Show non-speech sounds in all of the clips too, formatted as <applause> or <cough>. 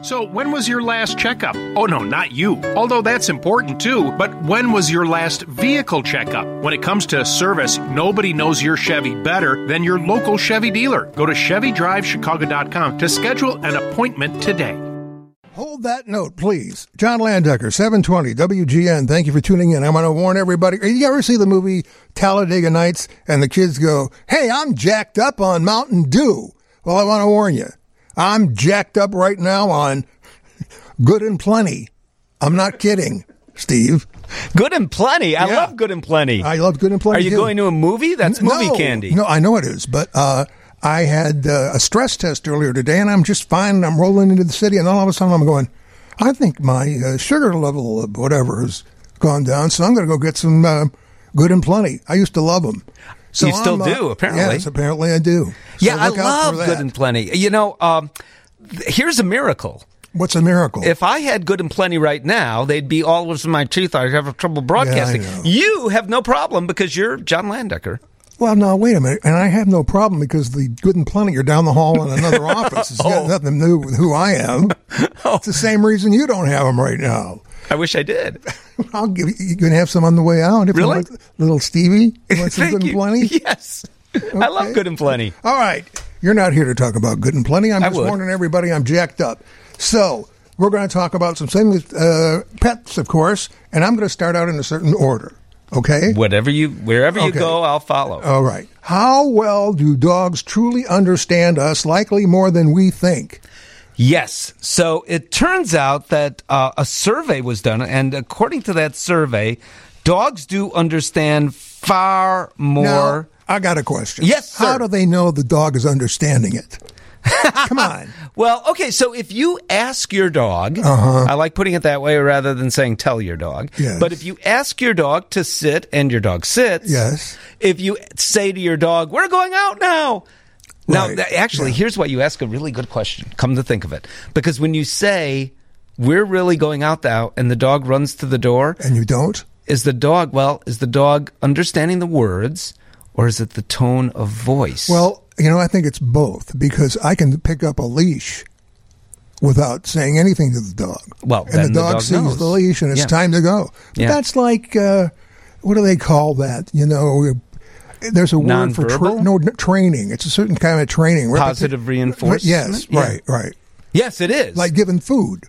So, when was your last checkup? Oh, no, not you. Although that's important too, but when was your last vehicle checkup? When it comes to service, nobody knows your Chevy better than your local Chevy dealer. Go to ChevyDriveChicago.com to schedule an appointment today. Hold that note, please. John Landecker, 720 WGN. Thank you for tuning in. I want to warn everybody. You ever see the movie Talladega Nights and the kids go, Hey, I'm jacked up on Mountain Dew? Well, I want to warn you. I'm jacked up right now on Good and Plenty. I'm not kidding, Steve. Good and Plenty. I Yeah. love Good and Plenty. I love Good and Plenty. Are you too. going to a movie? That's movie no, candy. No, I know it is, but uh, I had uh, a stress test earlier today, and I'm just fine. And I'm rolling into the city, and all of a sudden I'm going, I think my uh, sugar level of whatever has gone down, so I'm going to go get some uh, Good and Plenty. I used to love them. So You still I'm, uh, do, apparently. Yes, apparently I do. So yeah, I love. Good and Plenty. You know, um, here's a miracle. What's a miracle? If I had Good and Plenty right now, they'd be all over my teeth. I'd have trouble broadcasting. know. you have no problem because you're John Landecker. Well, no, wait a minute. And I have no problem because the good and plenty are down the hall in another <laughs> office. It's Oh. got nothing to do with who I am. <laughs> It's the same reason you don't have them right now. I wish I did. <laughs> I'll give you, you can have some on the way out. If you Really? want little Stevie, you want <laughs> some Thank good and you. plenty? <laughs> Yes. I love Okay. Good and Plenty. All right. You're not here to talk about good and plenty. I'm I just would. warning everybody I'm jacked up. So we're going to talk about some things, uh, pets, of course, and I'm going to start out in a certain order. Okay? Whatever you, wherever you Okay. go, I'll follow. All right. How well do dogs truly understand us? Likely more than we think. Yes. So it turns out that uh, a survey was done, and according to that survey, dogs do understand far more. Now, I got a question. Yes, sir. How do they know the dog is understanding it? Come on. <laughs> Well, okay, so if you ask your dog, Uh-huh. I like putting it that way rather than saying tell your dog. Yes. But if you ask your dog to sit and your dog sits, Yes. If you say to your dog, "We're going out now," now Right. actually, here's why you ask a really good question. Come to think of it, because when you say, "We're really going out now," and the dog runs to the door, And you don't? is the dog well? Is the dog understanding the words, or is it the tone of voice? Well, you know, I think it's both because I can pick up a leash without saying anything to the dog. Well, and then the the dog, dog sees knows. the leash and it's Yeah. time to go. But Yeah. that's like, uh, what do they call that? You know, there's a word for tra- no training. It's a certain kind of training. Repeti- Positive reinforcement? Yes, Yeah. right, right. yes, it is. Like giving food.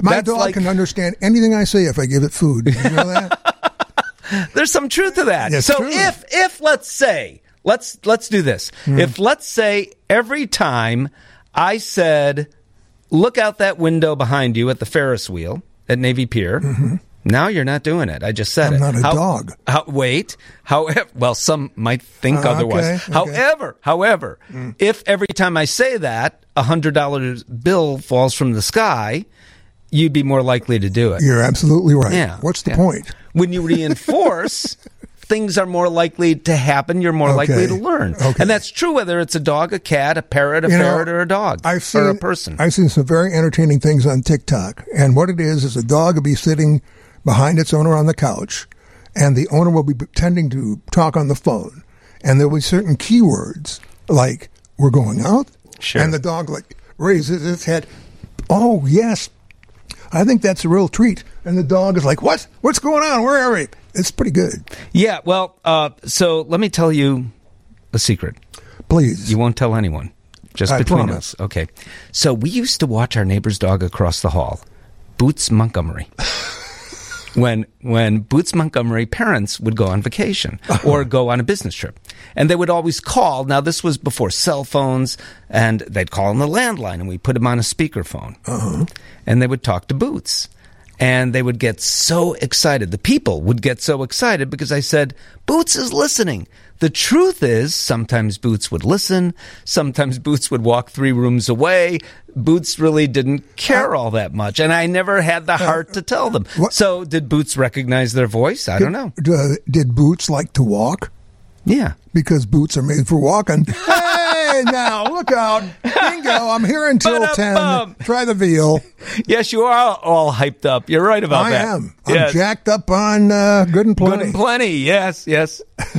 My That's dog like- can understand anything I say if I give it food. You know that? <laughs> There's some truth to that. That's so true. If if let's say let's let's do this. Hmm. If let's say every time I said, "Look out that window behind you at the Ferris wheel at Navy Pier." Mm-hmm. Now you're not doing it. I just said. I'm it. not a dog. How, wait. However, well, some might think Uh, otherwise. okay, okay. However, however, Mm. if every time I say that a hundred dollar bill falls from the sky, you'd be more likely to do it. You're absolutely right. Yeah. What's the yeah. point? When you reinforce, <laughs> things are more likely to happen. You're more likely to learn. Okay. And that's true whether it's a dog, a cat, a parrot, a You know, or a dog, I've seen, or a person. I've seen some very entertaining things on TikTok. And what it is, is a dog will be sitting behind its owner on the couch, and the owner will be pretending to talk on the phone. And there will be certain keywords like, we're going out. Sure. And the dog like raises its head. Oh, yes. I think that's a real treat. And the dog is like, what? What's going on? Where are we? It's pretty good. yeah, well, uh, so let me tell you a secret. Please. You won't tell anyone. Just I between promise. us. Okay. So we used to watch our neighbor's dog across the hall, Boots Montgomery. <laughs> when when Boots Montgomery parents would go on vacation <laughs> or go on a business trip. And they would always call. Now this was before cell phones and they'd call on the landline and we put them on a speakerphone. Uh-huh. And they would talk to Boots. And they would get so excited. The people would get so excited because I said, Boots is listening. The truth is, sometimes Boots would listen. Sometimes Boots would walk three rooms away. Boots really didn't care all that much. And I never had the heart to tell them. What- So did Boots recognize their voice? I don't know. D- did Boots like to walk? Yeah. because boots are made for walking. <laughs> hey, now look out! Bingo! I'm here until ten. Try the veal. Yes, you are all hyped up. You're right about I that. I am. I'm Yes. jacked up on uh, good and Good plenty. and plenty. Yes, yes. <laughs>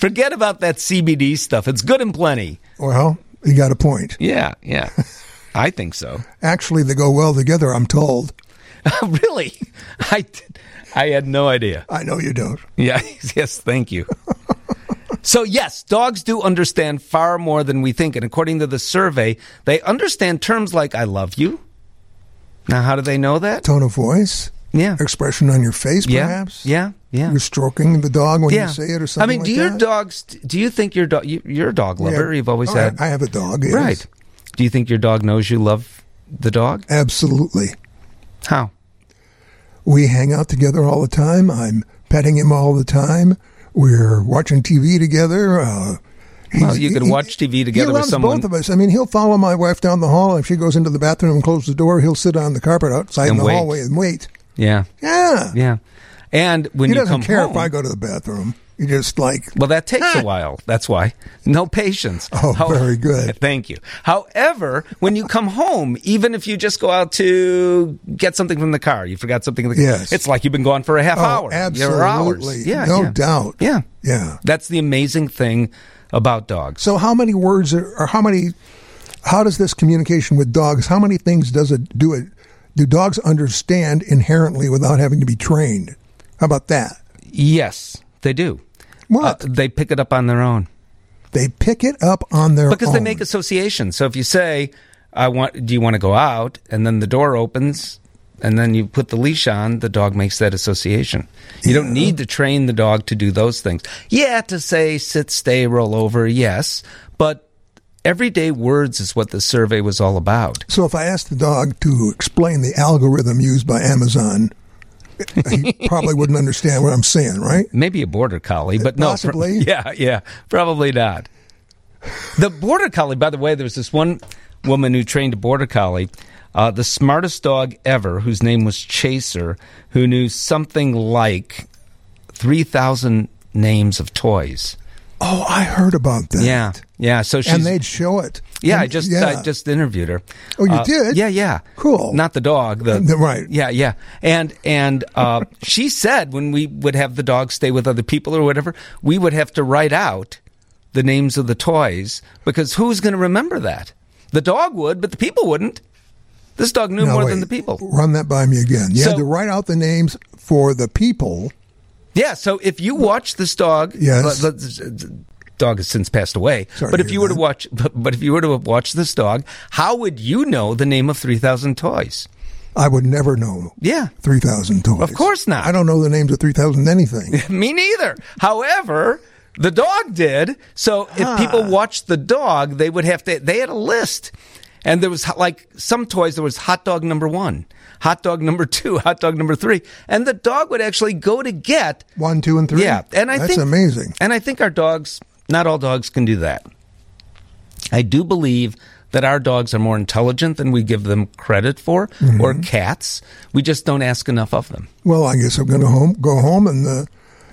Forget about that CBD stuff. It's good and plenty. well, you got a point. Yeah, yeah. <laughs> I think so. Actually, they go well together, I'm told. <laughs> really? I, I had no idea. I know you don't. Yeah, <laughs> yes, thank you. so, yes, dogs do understand far more than we think. And according to the survey, they understand terms like I love you. Now, how do they know that? Tone of voice, Yeah. expression on your face, Yeah. perhaps. Yeah. Yeah. You're stroking the dog when yeah. you say it or something. I mean, like do your that? dogs, do you think your dog, you, you're a dog lover? Yeah. You've always Oh, had. I have a dog. yes. Right. Do you think your dog knows you love the dog? Absolutely. How? We hang out together all the time. I'm petting him all the time. We're watching TV together. Uh, Well, you could he- watch TV together he with someone. both of us. I mean, he'll follow my wife down the hall. If she goes into the bathroom and closes the door, he'll sit on the carpet outside And in the wait. hallway and wait. Yeah. Yeah. Yeah. And when He you doesn't come care home, if I go to the bathroom. He just like, Well, that takes a ah! while. That's why. No patience. <laughs> Oh, How, very good. <laughs> Thank you. However, when you come home, even if you just go out to get something from the car, you forgot something in the car. Yes. It's like you've been gone for a half oh, hour. absolutely. Yeah. no yeah. doubt. Yeah. Yeah. That's the amazing thing about dogs. So, how many words are, or how many? How does this communication with dogs? How many things does it do? It do dogs understand inherently without having to be trained? How about that? Yes, they do. What? Uh, they pick it up on their own. They pick it up on their because they make associations. So if you say, "I want," do you want to go out? And then the door opens, and then you put the leash on. The dog makes that association. You don't need to train the dog to do those things. Yeah, to say sit, stay, roll over. Yes, but everyday words is what the survey was all about. So, if I asked the dog to explain the algorithm used by Amazon, he <laughs> probably wouldn't understand what I'm saying, right? Maybe a border collie, but no. pr- Possibly. <laughs> yeah, yeah, probably not. The border collie, by the way, there was this one woman who trained a border collie, uh, the smartest dog ever, whose name was Chaser, who knew something like 3,000 names of toys. Oh, I heard about that. Yeah, yeah. So she's. and they'd show it. yeah, And- I just yeah. I just interviewed her. Oh, you Uh, did? Yeah, yeah. Cool. Not the dog. The, The- right. Yeah, yeah. And and uh, <laughs> she said when we would have the dog stay with other people or whatever, we would have to write out the names of the toys because who's going to remember that? The dog would, but the people wouldn't. This dog knew Now, more wait. than the people. Run that by me again. You So- had to write out the names for the people. Yeah. So if you watch this dog, Yes. Dog has since passed away. Sorry but if you were to watch, <laughs> but, but if you were to watch this dog, how would you know the name of three thousand toys? I would never know Yeah. 3,000 toys. Of course not. I don't know the names of 3,000 anything. <laughs> Me neither. However, the dog did. So if ah. people watched the dog, they would have to. They had a list, and there was like some toys. There was hot dog number one, hot dog number <laughs> two, hot dog number three, and the dog would actually go to get. One, two, and three? Yeah, and I That's think amazing. And I think our dogs. Not all dogs can do that. I do believe that our dogs are more intelligent than we give them credit for, Mm-hmm. or cats. We just don't ask enough of them. Well, I guess I'm going to home, go home and uh,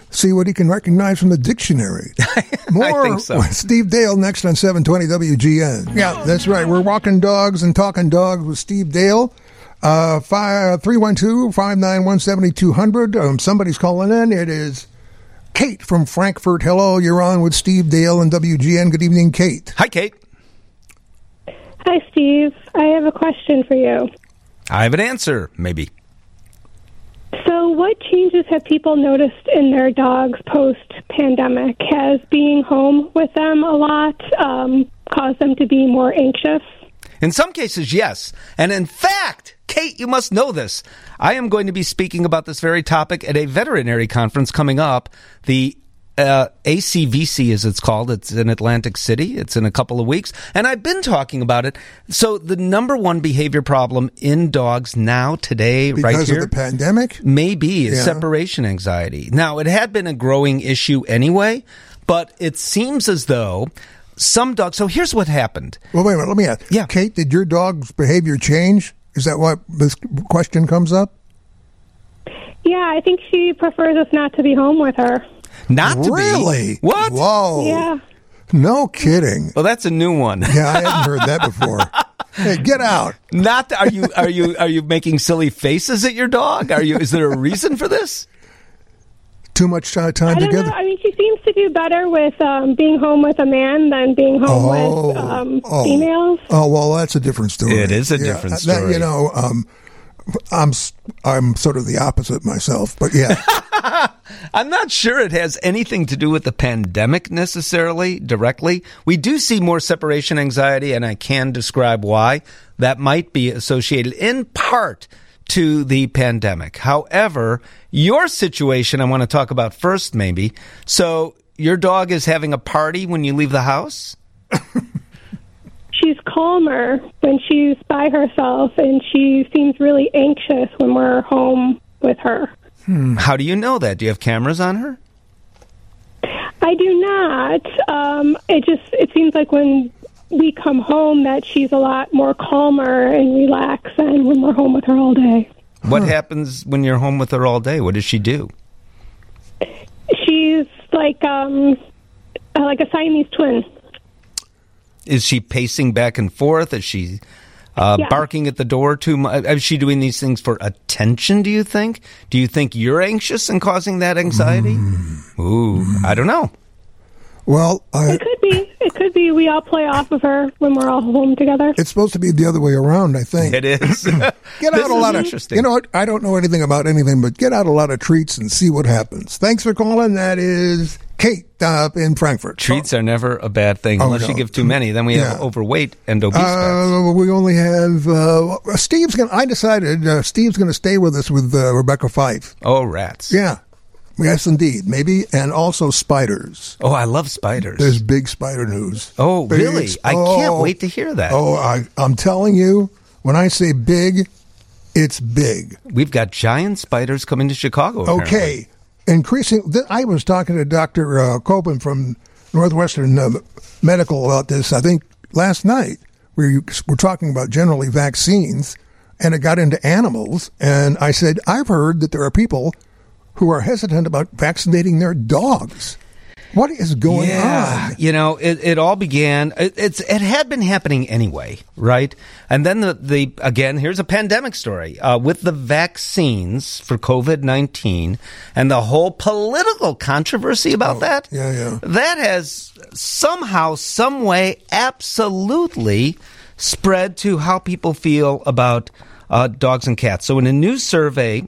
see what he can recognize from the dictionary. <laughs> More think so. with Steve Dale next on 720 WGN. Yeah, that's right. We're walking dogs and talking dogs with Steve Dale. Uh, 312 591 7200. Um, Somebody's calling in. It is Kate from Frankfurt. Hello, you're on with Steve Dale and WGN. Good evening, Kate. Hi, Kate. Hi, Steve. I have a question for you. I have an answer, maybe. So, what changes have people noticed in their dogs post pandemic? Has being home with them a lot um, caused them to be more anxious? In some cases, yes. And in fact, Kate, you must know this. I am going to be speaking about this very topic at a veterinary conference coming up. The uh, ACVC, as it's called, it's in Atlantic City. It's in a couple of weeks. And I've been talking about it. So, the number one behavior problem in dogs now, today, right here. Because of the pandemic? Maybe is Yeah. separation anxiety. Now, it had been a growing issue anyway, but it seems as though some dogs. So here's what happened. Well, wait a minute. Let me ask. Yeah. Kate, did your dog's behavior change? Is that why this question comes up? Yeah, I think she prefers us not to be home with her. Not to really? be. What? Whoa. Yeah. No kidding. Well, that's a new one. <laughs> Yeah, I hadn't heard that before. <laughs> Hey, get out. Not are you are you are you making silly faces at your dog? Are you? Is there a reason for this? Too much time I don't together. know. I mean, she seems to do better with um, being home with a man than being home Oh, with um, oh. females. Oh well, that's a different story. It is a different that- story. you know, um, I'm s- I'm sort of the opposite myself, but yeah, <laughs> I'm not sure it has anything to do with the pandemic necessarily directly. We do see more separation anxiety, and I can describe why. That might be associated in part to the pandemic. However, your situation I want to talk about first, maybe. So, your dog is having a party when you leave the house? <laughs> She's calmer when she's by herself, and she seems really anxious when we're home with her. How do you know that? Do you have cameras on her? I do not. Um, it just it seems like when we come home that she's a lot more calmer and relaxed than when we're home with her all day. What happens when you're home with her all day? What does she do? She's like um, uh, like a Siamese twin. Is she pacing back and forth? Is she uh, Yeah. barking at the door too much? Is she doing these things for attention, do you think? Do you think you're anxious and causing that anxiety? Ooh, I don't know. Well, I, It could be. It could be. We all play off of her when we're all home together. it's supposed to be the other way around. I think. It is. <laughs> Get <laughs> out a lot of interesting. You know what? I don't know anything about anything, but get out a lot of treats and see what happens. Thanks for calling. That is Kate uh, in Frankfurt. Treats are never a bad thing Oh, unless no. you give too many. Then we have overweight and obese. Uh, we only have uh, Steve's going. to I decided uh, Steve's going to stay with us with uh, Rebecca Fife. Oh, rats. Yeah, yes, indeed, maybe, and also spiders. Oh, I love spiders. There's big spider news. oh, Big really? I can't oh, wait to hear that. Oh, I, I'm telling you, when I say big, it's big. We've got giant spiders coming to Chicago. apparently. Okay, increasing. Th- I was talking to Doctor uh, Copen from Northwestern uh, Medical about this. I think last night we were talking about generally vaccines, and it got into animals. And I said, I've heard that there are people who are hesitant about vaccinating their dogs. What is going yeah, on? you know, it, it all began. It, it's it had been happening anyway, right? And then the the again, here's a pandemic story uh, with the vaccines for COVID nineteen and the whole political controversy about that. Oh, yeah, yeah. That has somehow, some way, absolutely spread to how people feel about uh, dogs and cats. So, in a new survey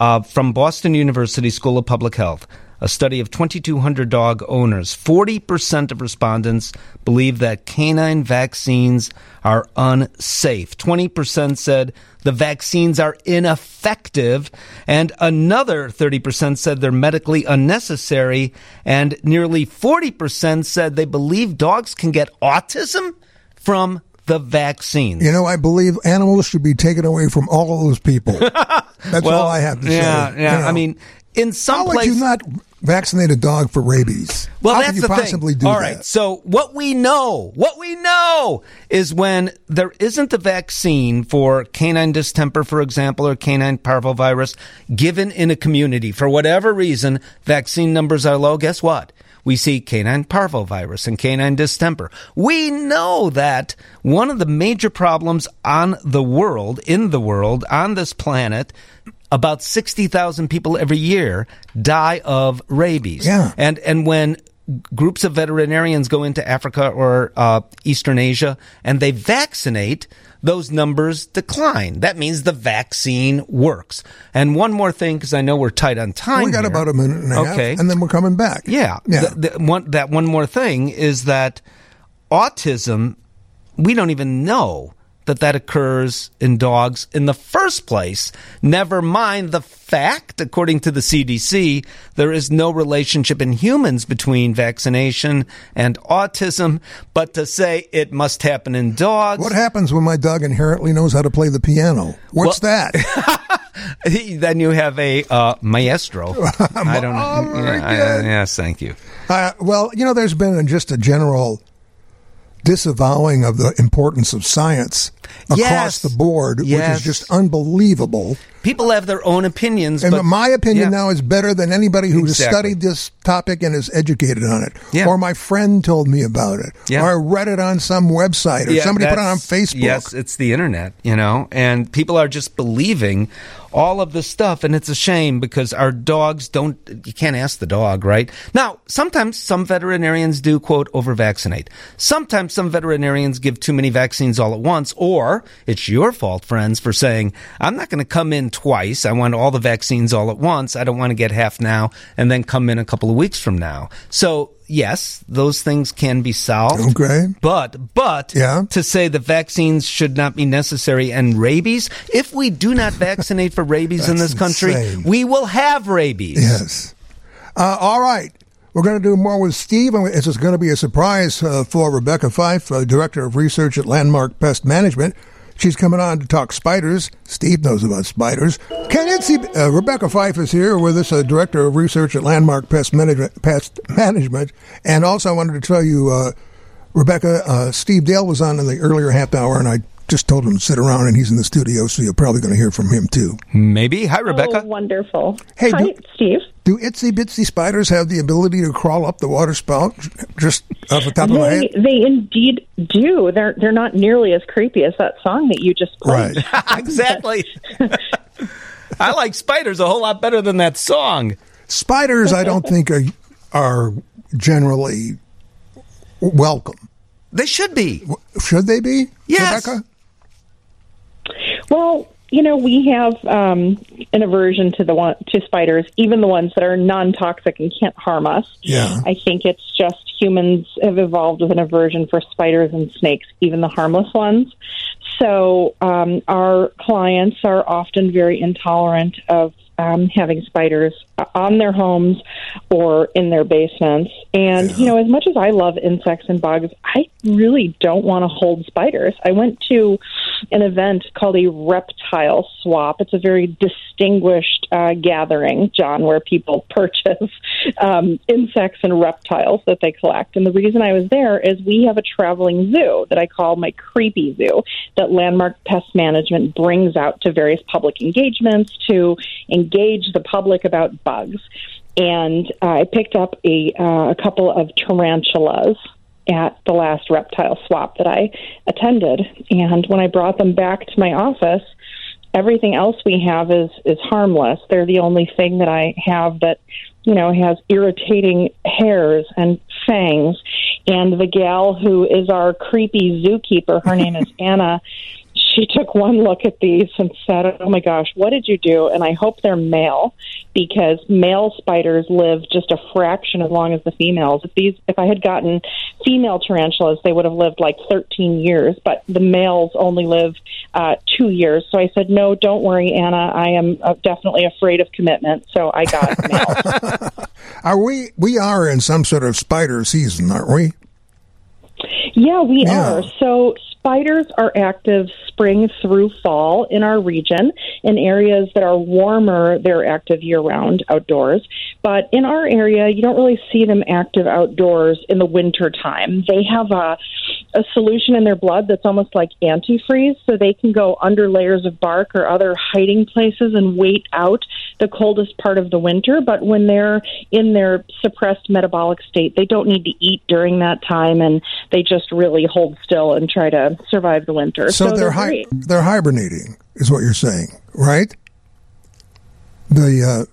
uh, from Boston University School of Public Health, a study of 2,200 dog owners, 40% of respondents believe that canine vaccines are unsafe. 20% said the vaccines are ineffective, and another 30% said they're medically unnecessary, and nearly 40% said they believe dogs can get autism from the vaccines. You know, I believe animals should be taken away from all of those people. <laughs> That's all I have to yeah, say. Yeah, You know. I mean, in some How would you not vaccinate a dog for rabies? Well, How that's could you the possibly thing. do All that? right. So what we know, what we know is when there isn't a vaccine for canine distemper, for example, or canine parvovirus given in a community for whatever reason, vaccine numbers are low. Guess what? We see canine parvovirus and canine distemper. We know that one of the major problems on the world, in the world, on this planet, about 60,000 people every year die of rabies. Yeah. And and when groups of veterinarians go into Africa or uh, Eastern Asia and they vaccinate, those numbers decline. That means the vaccine works. And one more thing, because I know we're tight on time. we got here. about a minute and a half, Okay. and then we're coming back. Yeah. yeah. The- the one, that one more thing is that autism, we don't even know that that occurs in dogs in the first place. Never mind the fact, according to the CDC, there is no relationship in humans between vaccination and autism. But to say it must happen in dogs, what happens when my dog inherently knows how to play the piano? What's that? <laughs> then you have a uh, maestro. <laughs> I don't know. Oh, Yeah, I- yes, thank you. Uh, well, you know, there's been just a general disavowing of the importance of science across Yes. the board, which is just unbelievable. People have their own opinions, And but my opinion yeah. now is better than anybody who Exactly. has studied this topic and is educated on it. Yeah. Or my friend told me about it. Yeah. Or I read it on some website or somebody put it on Facebook. Yes, it's the internet, you know, and people are just believing all of this stuff, and it's a shame because our dogs don't. You can't ask the dog, right? Now, sometimes some veterinarians do quote over vaccinate. Sometimes some veterinarians give too many vaccines all at once, or it's your fault, friends, for saying I'm not going to come in twice. I want all the vaccines all at once. I don't want to get half now and then come in a couple of weeks from now. So. Yes, those things can be solved. Okay. But but Yeah. to say the vaccines should not be necessary and rabies, if we do not vaccinate for rabies in this country, insane. we will have rabies. Yes. Uh, all right. We're going to do more with Steve. and It's going to be a surprise uh, for Rebecca Fife, uh, Director of Research at Landmark Pest Management. She's coming on to talk spiders. Steve knows about spiders. Ken Itzy, uh, Rebecca Fife is here with us, uh, Director of Research at Landmark Pest Management. Pest Management. And also, I wanted to tell you, uh, Rebecca, uh, Steve Dale was on in the earlier half hour, and I just told him to sit around, and he's in the studio, so you're probably going to hear from him too. Maybe. Hi, Rebecca. Oh, wonderful. Hey, Hi, do- Steve. Do itsy bitsy spiders have the ability to crawl up the water spout just off the top of my head? they indeed do. They're they're not nearly as creepy as that song that you just played. Right. <laughs> exactly. <laughs> I like spiders a whole lot better than that song. Spiders, I don't think are, are generally welcome. They should be. Should they be? Yes. Rebecca? Well, you know, we have um, an aversion to the one to spiders, even the ones that are non-toxic and can't harm us. Yeah. I think it's just humans have evolved with an aversion for spiders and snakes, even the harmless ones. So um, our clients are often very intolerant of um, having spiders on their homes or in their basements. And, you know, as much as I love insects and bugs, I really don't want to hold spiders. I went to an event called a reptile swap. It's a very distinguished uh, gathering, John, where people <laughs> purchase um, insects and reptiles that they collect. And the reason I was there is we have a traveling zoo that I call my creepy zoo that Landmark Pest Management brings out to various public engagements to engage the public about bugs. And uh, I picked up a, uh, a couple of tarantulas at the last reptile swap that I attended. And when I brought them back to my office, everything else we have is is harmless. They're the only thing that I have that you know has irritating hairs and fangs. And the gal who is our creepy zookeeper, her name is <laughs> Anna. She took one look at these and said, "Oh my gosh, what did you do?" And I hope they're male because male spiders live just a fraction as long as the females. If these, if I had gotten female tarantulas, they would have lived like 13 years, but the males only live uh, two years. So I said, "No, don't worry, Anna. I am uh, definitely afraid of commitment." So I got <laughs> male. Are we? We are in some sort of spider season, aren't we? Yeah, we Yeah. are. So spiders are active spring through fall in our region. In areas that are warmer, they're active year round outdoors. But in our area, you don't really see them active outdoors in the winter time. They have a, a solution in their blood that's almost like antifreeze, so they can go under layers of bark or other hiding places and wait out the coldest part of the winter. But when they're in their suppressed metabolic state, they don't need to eat during that time, and they just really hold still and try to survive the winter. So, they're hi- they're hibernating, is what you're saying, right? The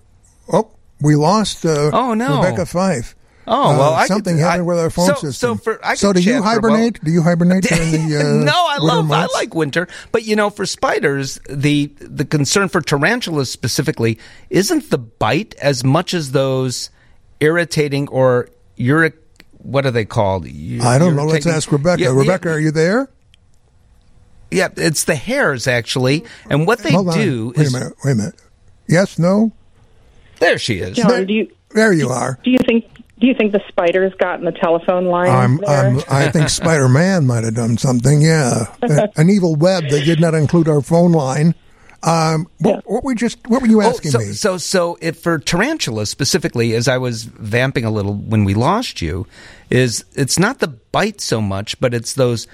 uh, oh, we lost. Uh, Oh, no. Rebecca Fife. Oh well, Uh, I could- something happened I- with our phone so, system. So for I so do you chat for a while. hibernate? Do you hibernate <laughs> during the? Uh, no, I love. months? I like winter, but you know, for spiders, the the concern for tarantulas specifically isn't the bite as much as those irritating or uric. What are they called? U- I don't know. Let's ask Rebecca. Yeah, yeah, Rebecca, are you there? Yeah, it's the hairs actually, and what they Hold on. do Wait is a minute. Wait a minute. Yes. No. there she is. John, do you There you are. do you think do you think the spiders got in the telephone line? I'm. I'm, I think <laughs> Spider Man might have done something. Yeah, an evil web that did not include our phone line. Um, what, what were just what were you asking oh, so, me? So, so if for tarantulas specifically, as I was vamping a little when we lost you, is it's not the bite so much, but it's those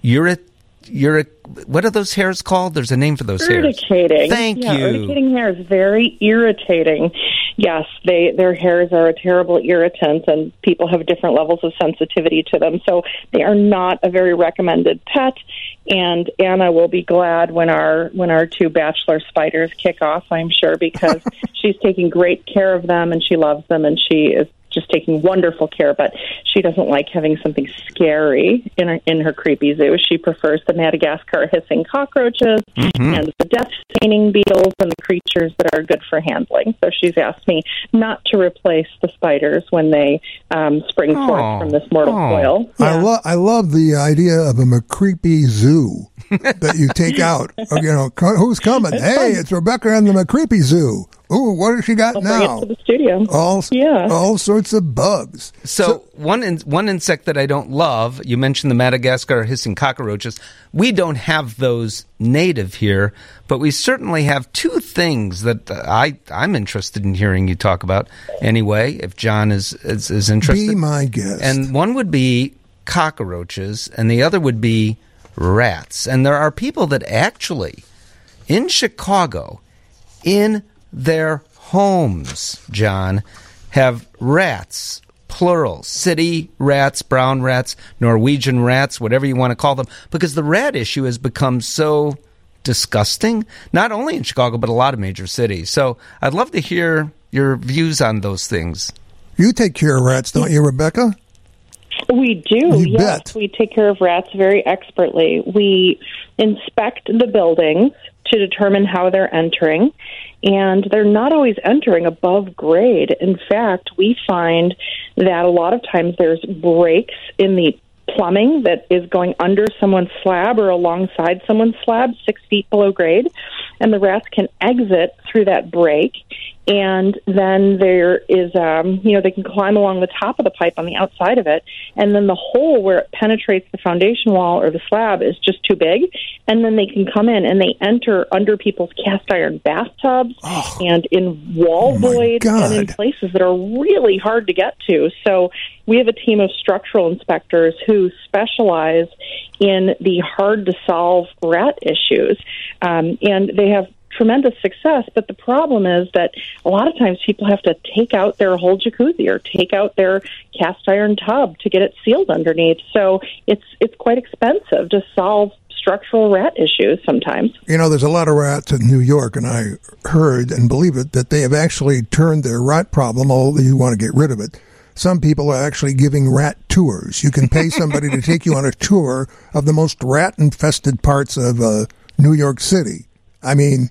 uric uric. What are those hairs called? There's a name for those urticating. hairs. Thank yeah, you. Urticating hair is very irritating. Yes, they their hairs are a terrible irritant, and people have different levels of sensitivity to them. So they are not a very recommended pet. And Anna will be glad when our when our two bachelor spiders kick off. I'm sure because <laughs> she's taking great care of them and she loves them, and she is just taking wonderful care, but she doesn't like having something scary in her, in her creepy zoo. She prefers the Madagascar hissing cockroaches Mm-hmm. and the death feigning beetles and the creatures that are good for handling. So she's asked me not to replace the spiders when they um, spring Aw. forth from this mortal Aw. coil. I love I love the idea of a McCreepy zoo that you take <laughs> out. Uh, You know, who's coming? hey, it's Rebecca and the McCreepy zoo. Ooh, what has she got I'll bring now? it to the studio. all Yeah. all sorts of bugs. So, one in, one insect that I don't love, you mentioned the Madagascar hissing cockroaches. We don't have those native here, but we certainly have two things that uh, I I'm interested in hearing you talk about. Anyway, if John is is, is interested, Be my guest. and one would be cockroaches, and the other would be rats. And there are people that actually in Chicago, in their homes, John, have rats, plural, city rats, brown rats, Norwegian rats, whatever you want to call them, because the rat issue has become so disgusting, not only in Chicago, but a lot of major cities. So I'd love to hear your views on those things. you take care of rats, don't you, Rebecca? We do, You yes. bet. We take care of rats very expertly. We inspect the buildings to determine how they're entering, and they're not always entering above grade. In fact, we find that a lot of times there's breaks in the plumbing that is going under someone's slab or alongside someone's slab, six feet below grade, and the rats can exit through that break. And then there is, um, you know, they can climb along the top of the pipe on the outside of it, and then the hole where it penetrates the foundation wall or the slab is just too big, and then they can come in and they enter under people's cast iron bathtubs and in wall Oh, voids and in places that are really hard to get to. So we have a team of structural inspectors who specialize in the hard to solve rat issues, um, and they have tremendous success. But the problem is that a lot of times people have to take out their whole jacuzzi or take out their cast iron tub to get it sealed underneath. So it's it's quite expensive to solve structural rat issues sometimes. You know, there's a lot of rats in New York, and I heard and believe it that they have actually turned their rat problem, although you want to get rid of it. Some people are actually giving rat tours. You can pay somebody to take you on a <laughs> tour of the most rat infested parts of uh, New York City. I mean,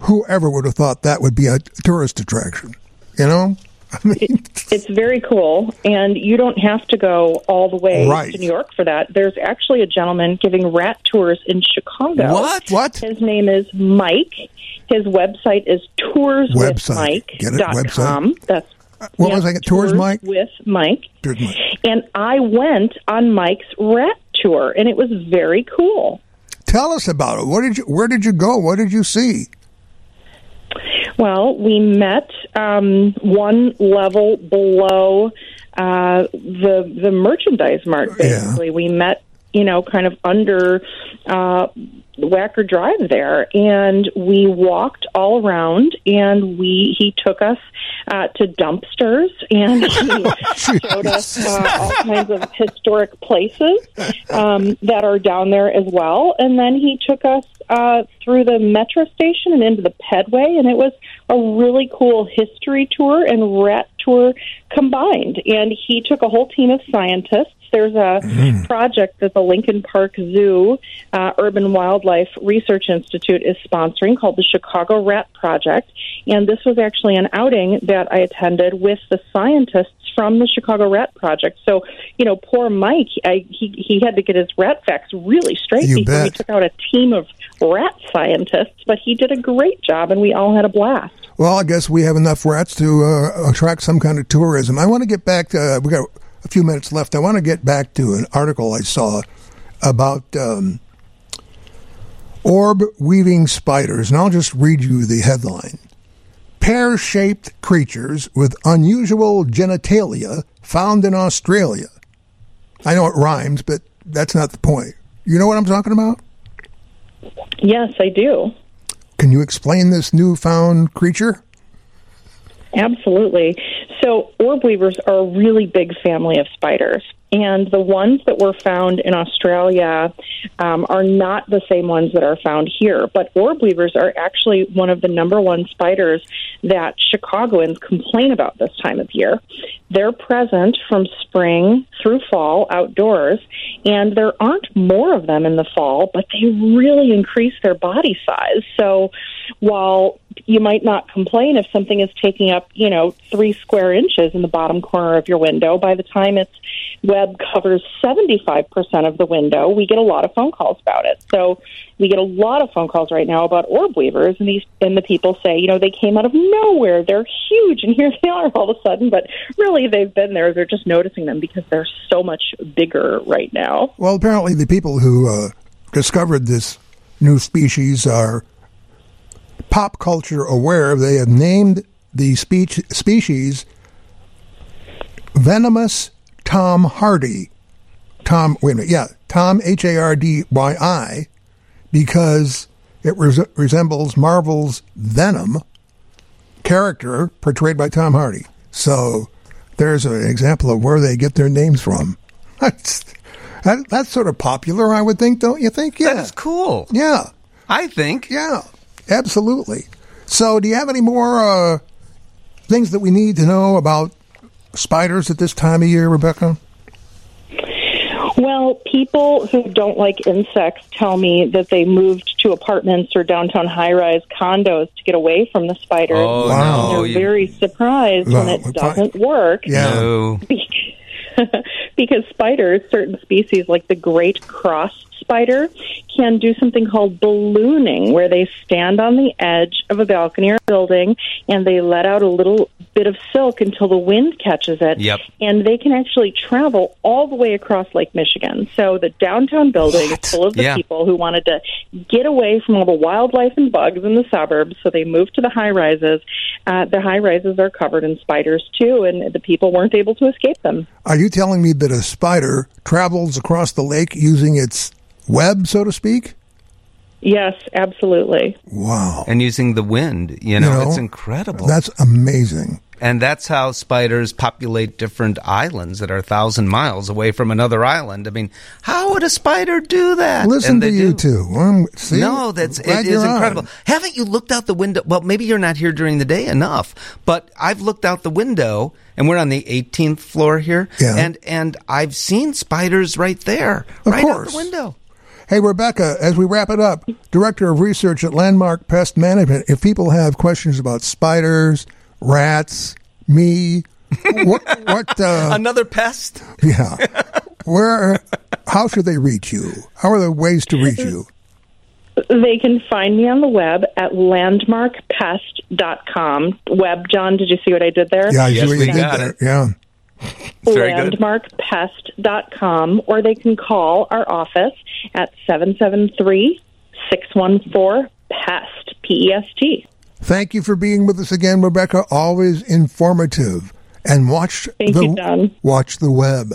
whoever would have thought that would be a tourist attraction? You know? <laughs> I mean, It's very cool, and you don't have to go all the way Right. to New York for that. There's actually a gentleman giving rat tours in Chicago. What? what? His name is Mike. His website is Website. Get it? tourswithmike.com. That's What yeah, was I? Tours Mike? with Mike. Tours Mike. And I went on Mike's rat tour, and it was very cool. Tell us about it. What did you? Where did you go? What did you see? Well, we met um, one level below uh, the the merchandise mart. Yeah. Basically, we met, you know, kind of under uh, Wacker Drive there, and we walked all around. And we he took us uh, to dumpsters, and he <laughs> showed us uh, all kinds of historic places um, that are down there as well. And then he took us uh, through the metro station and into the Pedway, and it was a really cool history tour and rat tour combined. And he took a whole team of scientists. There's a project that the Lincoln Park Zoo uh, Urban Wildlife Research Institute is sponsoring called the Chicago Rat Project. And this was actually an outing that I attended with the scientists from the Chicago Rat Project. So, you know, poor Mike, I, he he had to get his rat facts really straight You before he took out a team of rat scientists. But he did a great job, and we all had a blast. Well, I guess we have enough rats to uh, attract some kind of tourism. I want to get back to, uh, we got a few minutes left. I want to get back to an article I saw about um, Orb weaving spiders, and I'll just read you the headline. Pear shaped creatures with unusual genitalia found in Australia. I know it rhymes, but that's not the point. You know what I'm talking about? Yes, I do. Can you explain this newfound creature? Absolutely. So, orb weavers are a really big family of spiders. And the ones that were found in Australia um, are not the same ones that are found here. But orb weavers are actually one of the number one spiders that Chicagoans complain about this time of year. They're present from spring through fall outdoors, and there aren't more of them in the fall, but they really increase their body size. So while you might not complain if something is taking up, you know, three square inches in the bottom corner of your window, by the time its web covers 75% of the window, we get a lot of phone calls about it. So we get a lot of phone calls right now about orb weavers, and these and the people say, you know, they came out of nowhere, they're huge, and <laughs> here they are all of a sudden. But really, they've been there. They're just noticing them because they're so much bigger right now. Well, apparently, the people who uh, discovered this new species are pop culture aware. They have named the speech, species Venomius Tom Hardy. Tom, wait a minute, yeah, Tom H A R D Y I, because it res- resembles Marvel's Venom character portrayed by Tom Hardy. So there's an example of where they get their names from. <laughs> That's that, that's sort of popular, I would think, don't you think? Yeah, That is cool. yeah, I think. yeah, absolutely. So, do you have any more uh, things that we need to know about spiders at this time of year, Rebecca? Well, people who don't like insects tell me that they moved to apartments or downtown high rise condos to get away from the spiders. Oh, Wow. no. They're you- very surprised when it doesn't work. Yeah. No. <laughs> because spiders, certain species like the great cross spider, can do something called ballooning, where they stand on the edge of a balcony or building and they let out a little bit of silk until the wind catches it. Yep. And they can actually travel all the way across Lake Michigan. So the downtown building is full of the Yeah. people who wanted to get away from all the wildlife and bugs in the suburbs, so they moved to the high rises. Uh, the high rises are covered in spiders too, and the people weren't able to escape them. Are you telling me that a spider travels across the lake using its web, so to speak? Yes, absolutely. Wow. And using the wind, you know, You know, it's incredible. That's amazing. And that's how spiders populate different islands that are a thousand miles away from another island. I mean, how would a spider do that? Listen And to you two. Um, see? No, that's it is you're on. incredible. Haven't you looked out the window? Well, maybe you're not here during the day enough, but I've looked out the window, and we're on the 18th floor here, Yeah. and and I've seen spiders right there, Of right out course. the window. Hey, Rebecca, as we wrap it up, Director of Research at Landmark Pest Management, if people have questions about spiders, rats, me, what, what, uh, <laughs> Another pest. yeah, where, how should they reach you? How are the ways to reach you? They can find me on the web at landmarkpest.com. Web, John, did you see what I did there? Yeah, I Yes, see what we you did got there. it. Yeah. Very good. landmarkpest.com, or they can call our office at 773 614 PEST, P E S T. Thank you for being with us again, Rebecca. Always informative. And watch Thank the you, watch the web.